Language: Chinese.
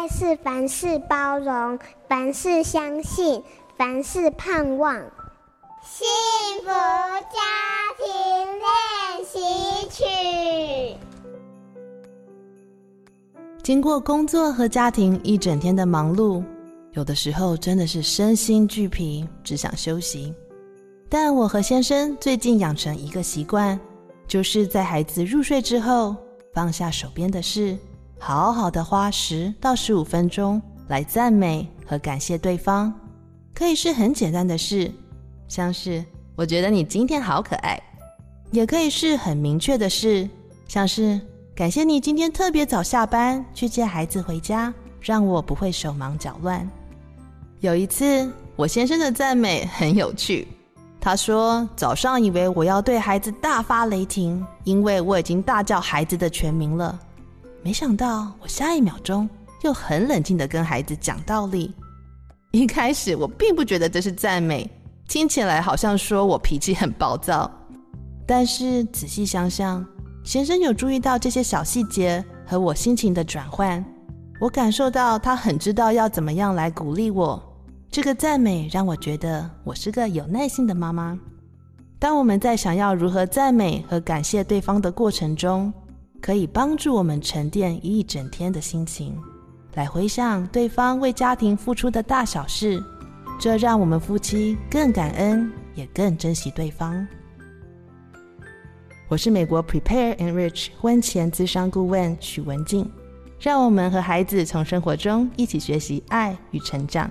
爱是凡事包容，凡事相信，凡事盼望。幸福家庭练习曲。经过工作和家庭一整天的忙碌，有的时候真的是身心俱疲，只想休息。但我和先生最近养成一个习惯，就是在孩子入睡之后，放下手边的事，好好的花十到十五分钟来赞美和感谢对方。可以是很简单的事，像是我觉得你今天好可爱；也可以是很明确的事，像是感谢你今天特别早下班去接孩子回家，让我不会手忙脚乱。有一次，我先生的赞美很有趣。他说：“早上以为我要对孩子大发雷霆，因为我已经大叫孩子的全名了。没想到我下一秒钟又很冷静的跟孩子讲道理。一开始我并不觉得这是赞美，听起来好像说我脾气很暴躁。但是仔细想想，先生有注意到这些小细节和我心情的转换，我感受到他很知道要怎么样来鼓励我。”这个赞美让我觉得我是个有耐心的妈妈。当我们在想要如何赞美和感谢对方的过程中，可以帮助我们沉淀一整天的心情，来回想对方为家庭付出的大小事，这让我们夫妻更感恩，也更珍惜对方。我是美国 Prepare Enrich 婚前咨商顾问许文静，让我们和孩子从生活中一起学习爱与成长。